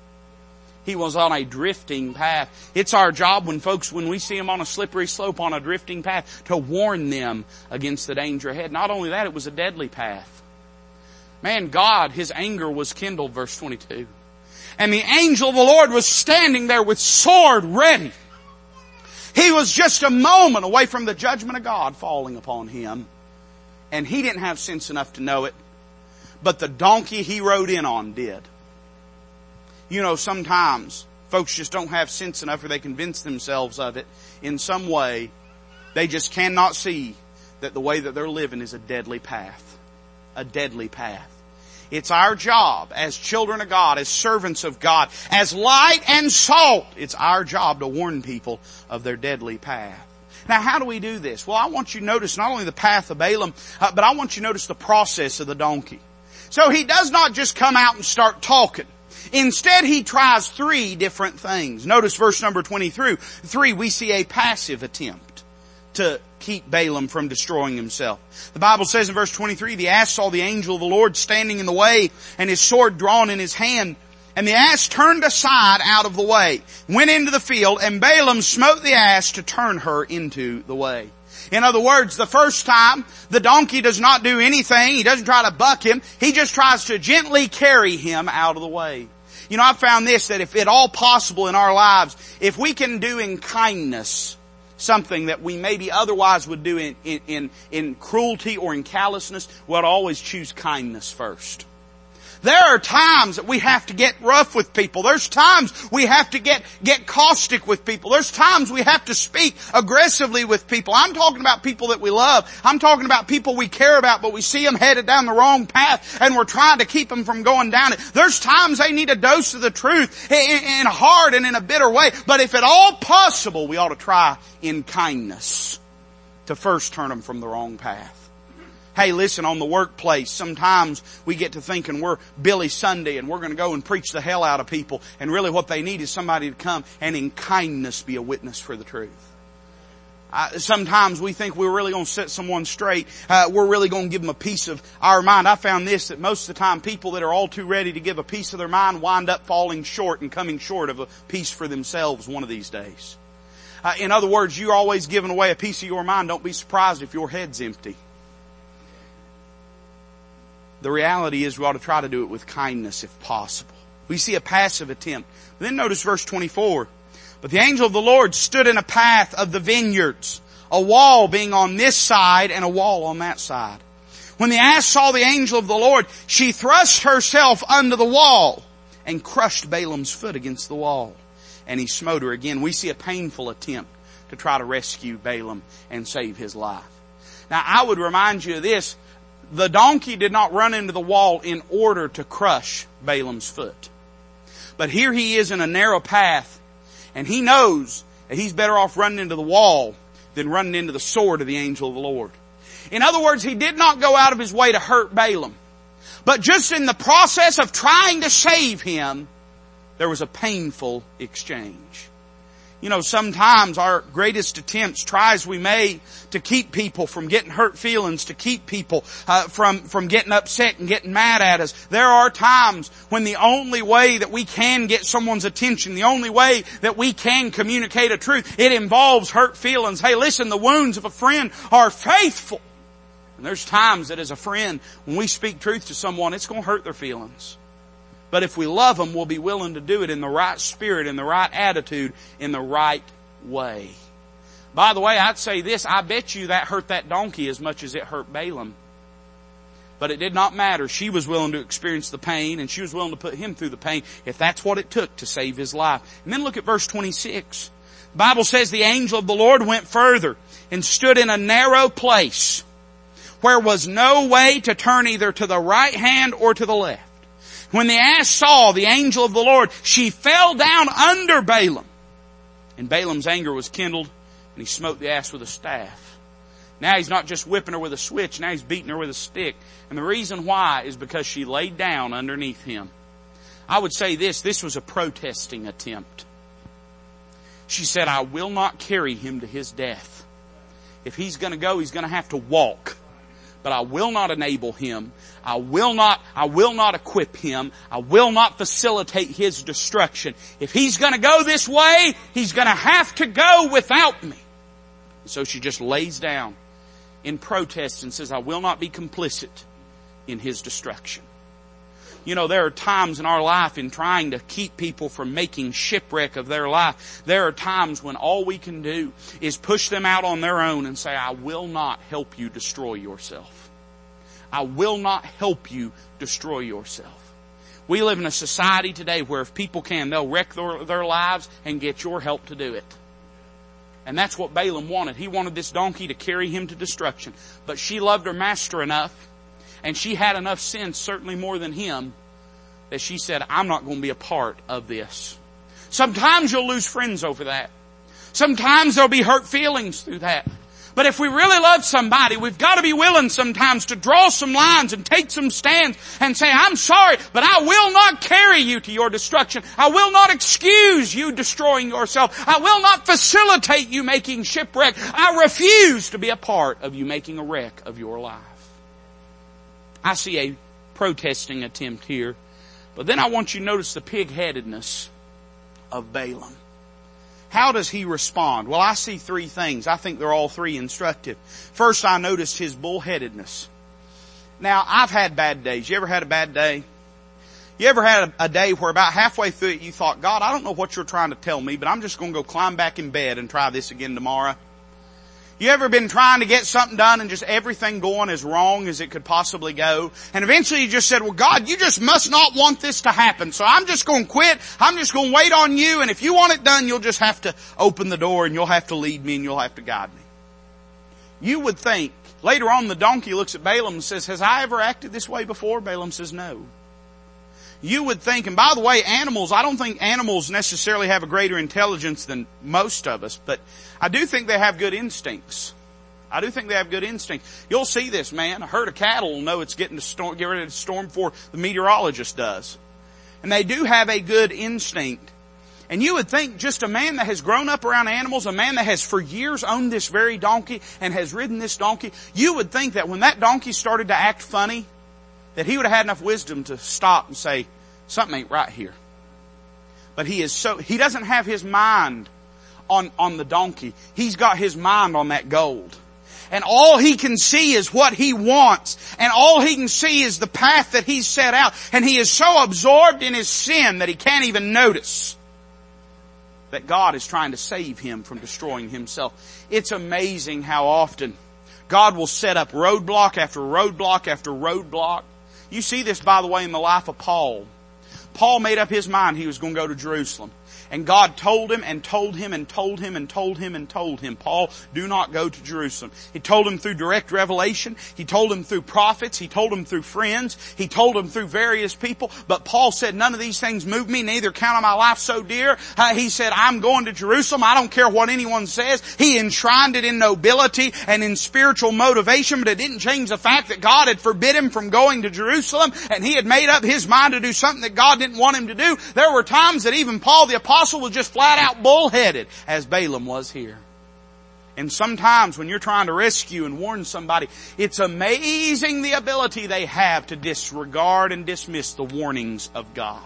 He was on a drifting path. It's our job when folks, when we see them on a slippery slope on a drifting path, to warn them against the danger ahead. Not only that, it was a deadly path. Man, God, His anger was kindled, verse 22. And the angel of the Lord was standing there with sword ready. He was just a moment away from the judgment of God falling upon him. And he didn't have sense enough to know it. But the donkey he rode in on did. You know, sometimes folks just don't have sense enough or they convince themselves of it in some way. They just cannot see that the way that they're living is a deadly path. A deadly path. It's our job as children of God, as servants of God, as light and salt. It's our job to warn people of their deadly path. Now how do we do this? Well, I want you to notice not only the path of Balaam, uh, but I want you to notice the process of the donkey. So he does not just come out and start talking. Instead, he tries three different things. Notice verse number 23. Three, we see a passive attempt to keep Balaam from destroying himself. The Bible says in verse 23, the ass saw the angel of the Lord standing in the way and his sword drawn in his hand. And the ass turned aside out of the way, went into the field, and Balaam smote the ass to turn her into the way. In other words, the first time, the donkey does not do anything. He doesn't try to buck him. He just tries to gently carry him out of the way. You know, I've found this, that if at all possible in our lives, if we can do in kindness something that we maybe otherwise would do in, in, in, in cruelty or in callousness, we'll always choose kindness first. There are times that we have to get rough with people. There's times we have to get, get caustic with people. There's times we have to speak aggressively with people. I'm talking about people that we love. I'm talking about people we care about, but we see them headed down the wrong path and we're trying to keep them from going down it. There's times they need a dose of the truth in, in a hard and in a bitter way. But if at all possible, we ought to try in kindness to first turn them from the wrong path. Hey, listen, on the workplace, sometimes we get to thinking we're Billy Sunday and we're going to go and preach the hell out of people. And really what they need is somebody to come and in kindness be a witness for the truth. Sometimes we think we're really going to set someone straight. Uh, we're really going to give them a piece of our mind. I found this that most of the time people that are all too ready to give a piece of their mind wind up falling short and coming short of a piece for themselves one of these days. Uh, in other words, you're always giving away a piece of your mind. Don't be surprised if your head's empty. The reality is we ought to try to do it with kindness if possible. We see a passive attempt. Then notice verse 24. But the angel of the Lord stood in a path of the vineyards, a wall being on this side and a wall on that side. When the ass saw the angel of the Lord, she thrust herself under the wall and crushed Balaam's foot against the wall. And he smote her again. We see a painful attempt to try to rescue Balaam and save his life. Now I would remind you of this the donkey did not run into the wall in order to crush Balaam's foot. But here he is in a narrow path and he knows that he's better off running into the wall than running into the sword of the angel of the Lord. In other words, he did not go out of his way to hurt Balaam. But just in the process of trying to save him, there was a painful exchange. You know, sometimes our greatest attempts, try as we may, to keep people from getting hurt feelings, to keep people uh, from from getting upset and getting mad at us. There are times when the only way that we can get someone's attention, the only way that we can communicate a truth, it involves hurt feelings. Hey, listen, the wounds of a friend are faithful. And there's times that as a friend, when we speak truth to someone, it's going to hurt their feelings. But if we love them, we'll be willing to do it in the right spirit, in the right attitude, in the right way. By the way, I'd say this, I bet you that hurt that donkey as much as it hurt Balaam. But it did not matter. She was willing to experience the pain and she was willing to put him through the pain if that's what it took to save his life. And then look at verse 26. The Bible says the angel of the Lord went further and stood in a narrow place where was no way to turn either to the right hand or to the left. When the ass saw the angel of the Lord, she fell down under Balaam. And Balaam's anger was kindled, and he smote the ass with a staff. Now he's not just whipping her with a switch, now he's beating her with a stick. And the reason why is because she laid down underneath him. I would say this, this was a protesting attempt. She said, I will not carry him to his death. If he's gonna go, he's gonna have to walk but I will not enable him. I will not, I will not equip him. I will not facilitate his destruction. If he's gonna go this way, he's gonna have to go without me. So she just lays down in protest and says, I will not be complicit in his destruction. You know, there are times in our life in trying to keep people from making shipwreck of their life. There are times when all we can do is push them out on their own and say, I will not help you destroy yourself. I will not help you destroy yourself. We live in a society today where if people can, they'll wreck their, their lives and get your help to do it. And that's what Balaam wanted. He wanted this donkey to carry him to destruction. But she loved her master enough and she had enough sense, certainly more than him, that she said, I'm not going to be a part of this. Sometimes you'll lose friends over that. Sometimes there'll be hurt feelings through that. But if we really love somebody, we've got to be willing sometimes to draw some lines and take some stands and say, I'm sorry, but I will not carry you to your destruction. I will not excuse you destroying yourself. I will not facilitate you making shipwreck. I refuse to be a part of you making a wreck of your life. I see a protesting attempt here. But then I want you to notice the pig-headedness of Balaam. How does he respond? Well, I see three things. I think they're all three instructive. First, I noticed his bullheadedness. Now, I've had bad days. You ever had a bad day? You ever had a, a, day where about halfway through it you thought, God, I don't know what you're trying to tell me, but I'm just going to go climb back in bed and try this again tomorrow? You ever been trying to get something done and just everything going as wrong as it could possibly go? And eventually you just said, well God, you just must not want this to happen. So I'm just going to quit. I'm just going to wait on you. And if you want it done, you'll just have to open the door and you'll have to lead me and you'll have to guide me. You would think, later on the donkey looks at Balaam and says, has I ever acted this way before? Balaam says, no you would think, and by the way, animals, I don't think animals necessarily have a greater intelligence than most of us, but I do think they have good instincts. I do think they have good instincts. You'll see this, man. A herd of cattle will know it's getting to storm, get ready to storm before the meteorologist does. And they do have a good instinct. And you would think just a man that has grown up around animals, a man that has for years owned this very donkey and has ridden this donkey, you would think that when that donkey started to act funny, that he would have had enough wisdom to stop and say, something ain't right here. But he is so, he doesn't have his mind on, on the donkey. He's got his mind on that gold. And all he can see is what he wants. And all he can see is the path that he's set out. And he is so absorbed in his sin that he can't even notice that God is trying to save him from destroying himself. It's amazing how often God will set up roadblock after roadblock after roadblock you see this, by the way, in the life of Paul. Paul made up his mind he was going to go to Jerusalem. And God told him and told him and told him and told him and told him, Paul, do not go to Jerusalem. He told him through direct revelation. He told him through prophets. He told him through friends. He told him through various people. But Paul said, none of these things move me, neither count on my life so dear. Uh, he said, I'm going to Jerusalem. I don't care what anyone says. He enshrined it in nobility and in spiritual motivation, but it didn't change the fact that God had forbid him from going to Jerusalem and he had made up his mind to do something that God didn't want him to do. There were times that even Paul the apostle was just flat out bullheaded, as Balaam was here. And sometimes when you're trying to rescue and warn somebody, it's amazing the ability they have to disregard and dismiss the warnings of God.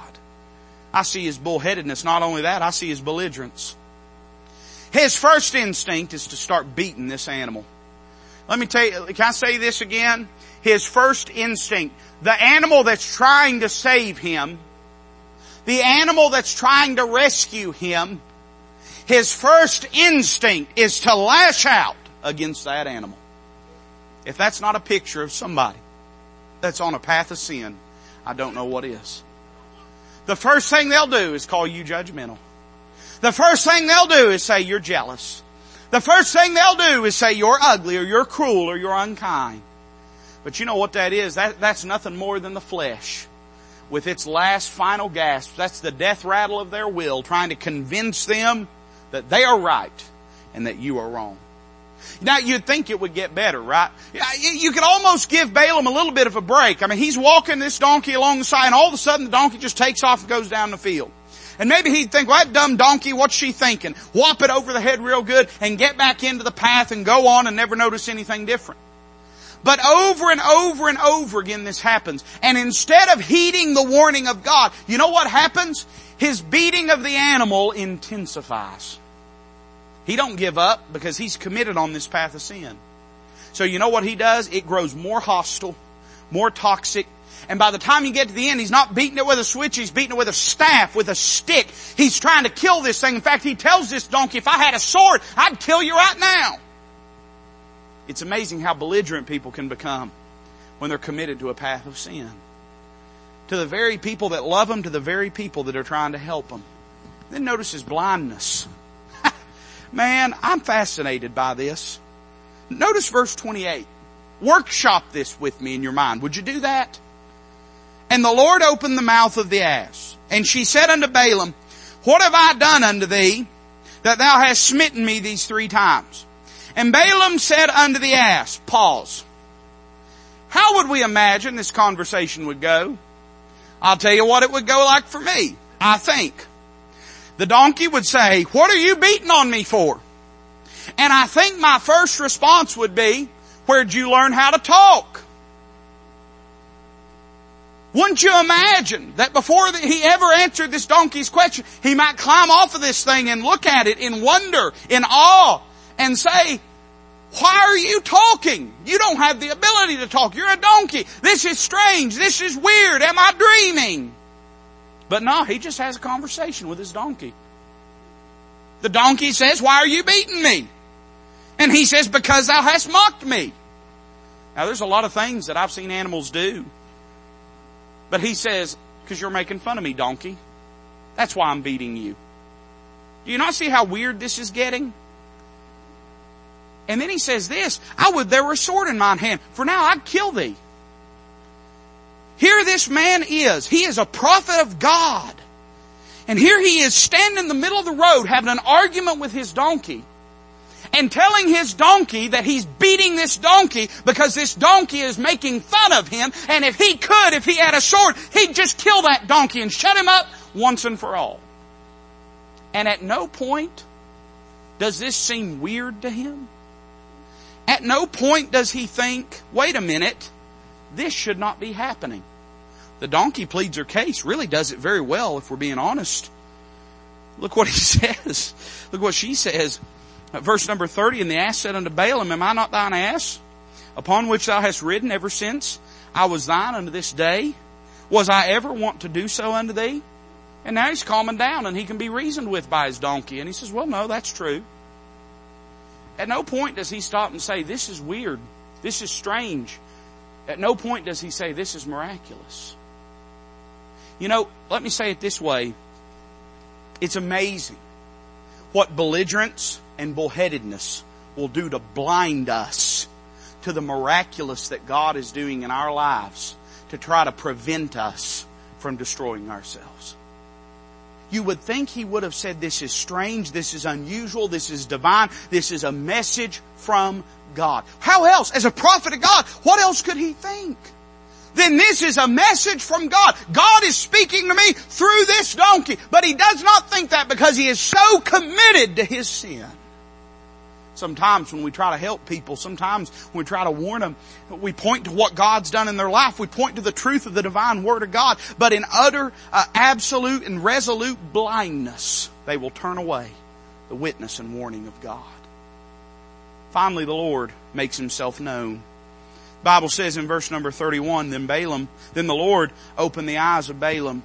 I see his bullheadedness. Not only that, I see his belligerence. His first instinct is to start beating this animal. Let me tell you, can I say this again? His first instinct, the animal that's trying to save him, the animal that's trying to rescue him, his first instinct is to lash out against that animal. If that's not a picture of somebody that's on a path of sin, I don't know what is. The first thing they'll do is call you judgmental. The first thing they'll do is say you're jealous. The first thing they'll do is say you're ugly or you're cruel or you're unkind. But you know what that is? That, that's nothing more than the flesh with its last final gasp. That's the death rattle of their will trying to convince them that they are right and that you are wrong. Now you'd think it would get better, right? You could almost give Balaam a little bit of a break. I mean, he's walking this donkey along the side and all of a sudden the donkey just takes off and goes down the field. And maybe he'd think, well, that dumb donkey, what's she thinking? Whop it over the head real good and get back into the path and go on and never notice anything different. But over and over and over again this happens. And instead of heeding the warning of God, you know what happens? His beating of the animal intensifies. He don't give up because he's committed on this path of sin. So you know what he does? It grows more hostile, more toxic, and by the time you get to the end, he's not beating it with a switch, he's beating it with a staff, with a stick. He's trying to kill this thing. In fact, he tells this donkey, if I had a sword, I'd kill you right now. It's amazing how belligerent people can become when they're committed to a path of sin. To the very people that love them, to the very people that are trying to help them. Then notice his blindness. Man, I'm fascinated by this. Notice verse 28. Workshop this with me in your mind. Would you do that? And the Lord opened the mouth of the ass. And she said unto Balaam, What have I done unto thee that thou hast smitten me these three times? And Balaam said unto the ass, pause. How would we imagine this conversation would go? I'll tell you what it would go like for me. I think. The donkey would say, what are you beating on me for? And I think my first response would be, where'd you learn how to talk? Wouldn't you imagine that before he ever answered this donkey's question, he might climb off of this thing and look at it in wonder, in awe, and say, why are you talking? You don't have the ability to talk. You're a donkey. This is strange. This is weird. Am I dreaming? But no, he just has a conversation with his donkey. The donkey says, why are you beating me? And he says, because thou hast mocked me. Now there's a lot of things that I've seen animals do. But he says, because you're making fun of me, donkey. That's why I'm beating you. Do you not see how weird this is getting? And then he says this, I would there were a sword in mine hand, for now I'd kill thee. Here this man is. He is a prophet of God. And here he is standing in the middle of the road having an argument with his donkey and telling his donkey that he's beating this donkey because this donkey is making fun of him and if he could, if he had a sword, he'd just kill that donkey and shut him up once and for all. And at no point does this seem weird to him. At no point does he think, wait a minute, this should not be happening. The donkey pleads her case, really does it very well if we're being honest. Look what he says. Look what she says. Uh, verse number 30, and the ass said unto Balaam, Am I not thine ass, upon which thou hast ridden ever since I was thine unto this day? Was I ever want to do so unto thee? And now he's calming down and he can be reasoned with by his donkey. And he says, well, no, that's true. At no point does he stop and say, this is weird. This is strange. At no point does he say, this is miraculous. You know, let me say it this way. It's amazing what belligerence and bullheadedness will do to blind us to the miraculous that God is doing in our lives to try to prevent us from destroying ourselves. You would think he would have said, this is strange, this is unusual, this is divine, this is a message from God. How else? As a prophet of God, what else could he think? then this is a message from God. God is speaking to me through this donkey. But he does not think that because he is so committed to his sin. Sometimes when we try to help people, sometimes when we try to warn them, we point to what God's done in their life. We point to the truth of the divine word of God. But in utter, uh, absolute and resolute blindness, they will turn away the witness and warning of God. Finally, the Lord makes himself known. The Bible says in verse number 31, then Balaam, then the Lord opened the eyes of Balaam.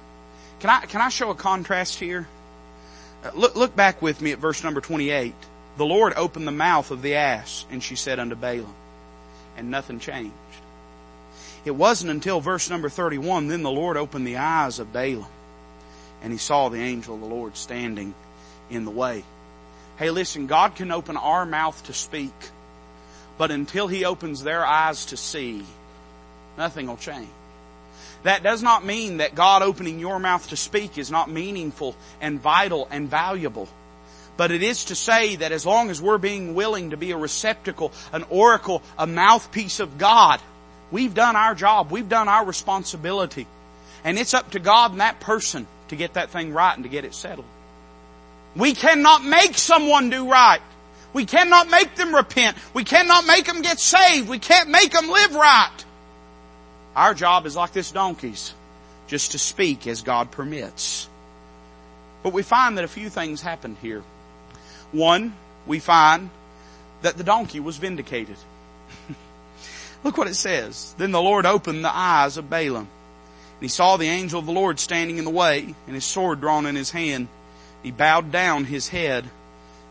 Can I, can I show a contrast here? Uh, look, look back with me at verse number 28. The Lord opened the mouth of the ass, and she said unto Balaam, and nothing changed. It wasn't until verse number 31, then the Lord opened the eyes of Balaam, and he saw the angel of the Lord standing in the way. Hey listen, God can open our mouth to speak, but until He opens their eyes to see, nothing will change. That does not mean that God opening your mouth to speak is not meaningful and vital and valuable. But it is to say that as long as we're being willing to be a receptacle, an oracle, a mouthpiece of God, we've done our job. We've done our responsibility. And it's up to God and that person to get that thing right and to get it settled. We cannot make someone do right. We cannot make them repent. We cannot make them get saved. We can't make them live right. Our job is like this donkey's, just to speak as God permits. But we find that a few things happened here. One, we find that the donkey was vindicated. Look what it says. Then the Lord opened the eyes of Balaam. And he saw the angel of the Lord standing in the way and his sword drawn in his hand. He bowed down his head,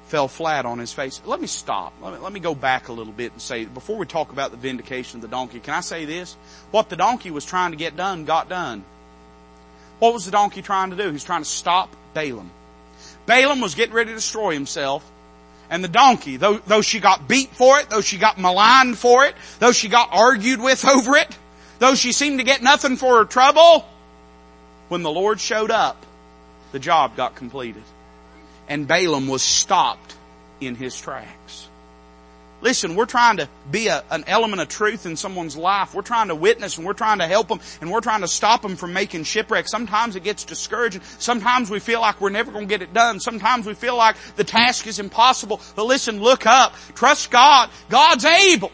fell flat on his face. Let me stop. Let me, let me go back a little bit and say, before we talk about the vindication of the donkey, can I say this? What the donkey was trying to get done got done. What was the donkey trying to do? He was trying to stop Balaam. Balaam was getting ready to destroy himself. And the donkey, though, though she got beat for it, though she got maligned for it, though she got argued with over it, though she seemed to get nothing for her trouble, when the Lord showed up, the job got completed. And Balaam was stopped in his tracks. Listen, we're trying to be a, an element of truth in someone's life. We're trying to witness and we're trying to help them and we're trying to stop them from making shipwreck. Sometimes it gets discouraging. Sometimes we feel like we're never going to get it done. Sometimes we feel like the task is impossible. But listen, look up. Trust God. God's able.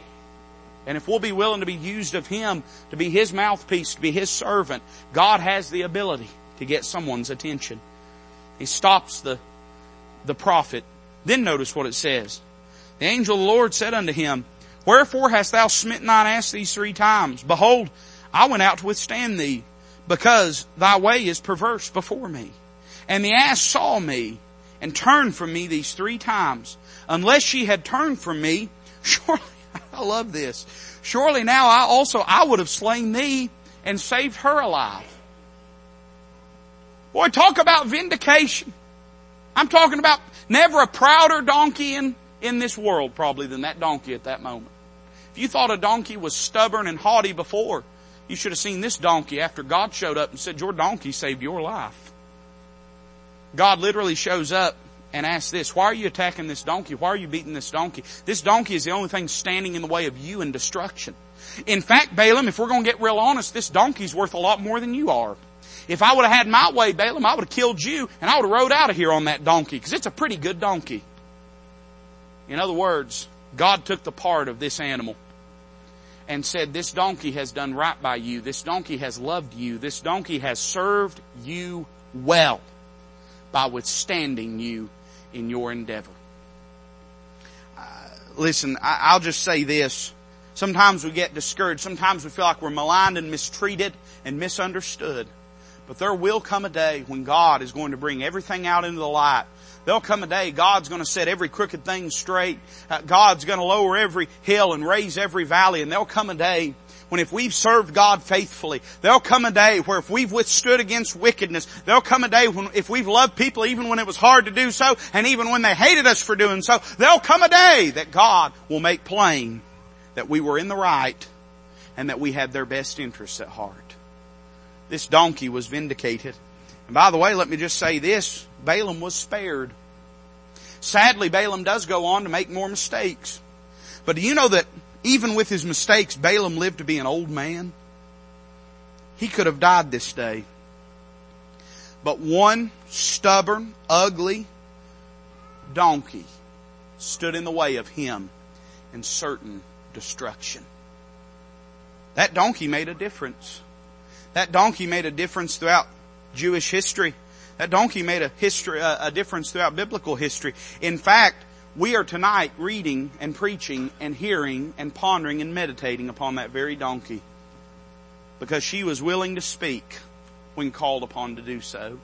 And if we'll be willing to be used of Him, to be His mouthpiece, to be His servant, God has the ability to get someone's attention. He stops the, the prophet. Then notice what it says. The angel of the Lord said unto him, Wherefore hast thou smitten thine ass these three times? Behold, I went out to withstand thee, because thy way is perverse before me. And the ass saw me, and turned from me these three times. Unless she had turned from me, surely, I love this, surely now I also, I would have slain thee, and saved her alive. Boy, talk about vindication. I'm talking about never a prouder donkey in in this world probably than that donkey at that moment. If you thought a donkey was stubborn and haughty before, you should have seen this donkey after God showed up and said, your donkey saved your life. God literally shows up and asks this, why are you attacking this donkey? Why are you beating this donkey? This donkey is the only thing standing in the way of you and destruction. In fact, Balaam, if we're going to get real honest, this donkey's worth a lot more than you are. If I would have had my way, Balaam, I would have killed you and I would have rode out of here on that donkey because it's a pretty good donkey. In other words, God took the part of this animal and said, this donkey has done right by you. This donkey has loved you. This donkey has served you well by withstanding you in your endeavor. Uh, listen, I, will just say this. Sometimes we get discouraged. Sometimes we feel like we're maligned and mistreated and misunderstood. But there will come a day when God is going to bring everything out into the light There'll come a day God's going to set every crooked thing straight. Uh, God's going to lower every hill and raise every valley. And there'll come a day when if we've served God faithfully, there'll come a day where if we've withstood against wickedness, there'll come a day when if we've loved people even when it was hard to do so, and even when they hated us for doing so, there'll come a day that God will make plain that we were in the right and that we had their best interests at heart. This donkey was vindicated. And by the way, let me just say this. Balaam was spared. Sadly, Balaam does go on to make more mistakes. But do you know that even with his mistakes, Balaam lived to be an old man? He could have died this day. But one stubborn, ugly donkey stood in the way of him in certain destruction. That donkey made a difference. That donkey made a difference throughout Jewish history. That donkey made a history, a difference throughout biblical history. In fact, we are tonight reading and preaching and hearing and pondering and meditating upon that very donkey. Because she was willing to speak when called upon to do so.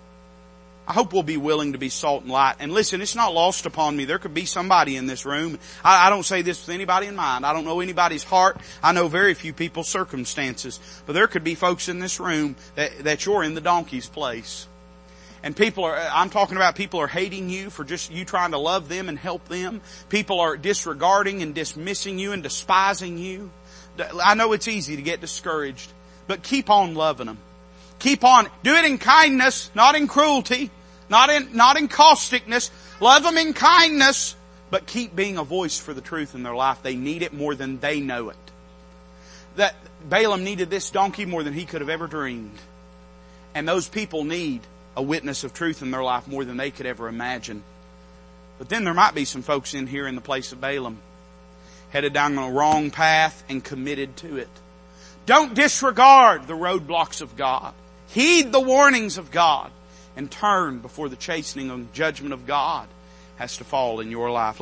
I hope we'll be willing to be salt and light. And listen, it's not lost upon me. There could be somebody in this room. I, I, don't say this with anybody in mind. I don't know anybody's heart. I know very few people's circumstances. But there could be folks in this room that, that you're in the donkey's place. And people are, I'm talking about people are hating you for just you trying to love them and help them. People are disregarding and dismissing you and despising you. I know it's easy to get discouraged, but keep on loving them. Keep on. Do it in kindness, not in cruelty, not in, not in causticness. Love them in kindness, but keep being a voice for the truth in their life. They need it more than they know it. That Balaam needed this donkey more than he could have ever dreamed. And those people need a witness of truth in their life more than they could ever imagine. But then there might be some folks in here in the place of Balaam, headed down the wrong path and committed to it. Don't disregard the roadblocks of God. Heed the warnings of God and turn before the chastening and judgment of God has to fall in your life.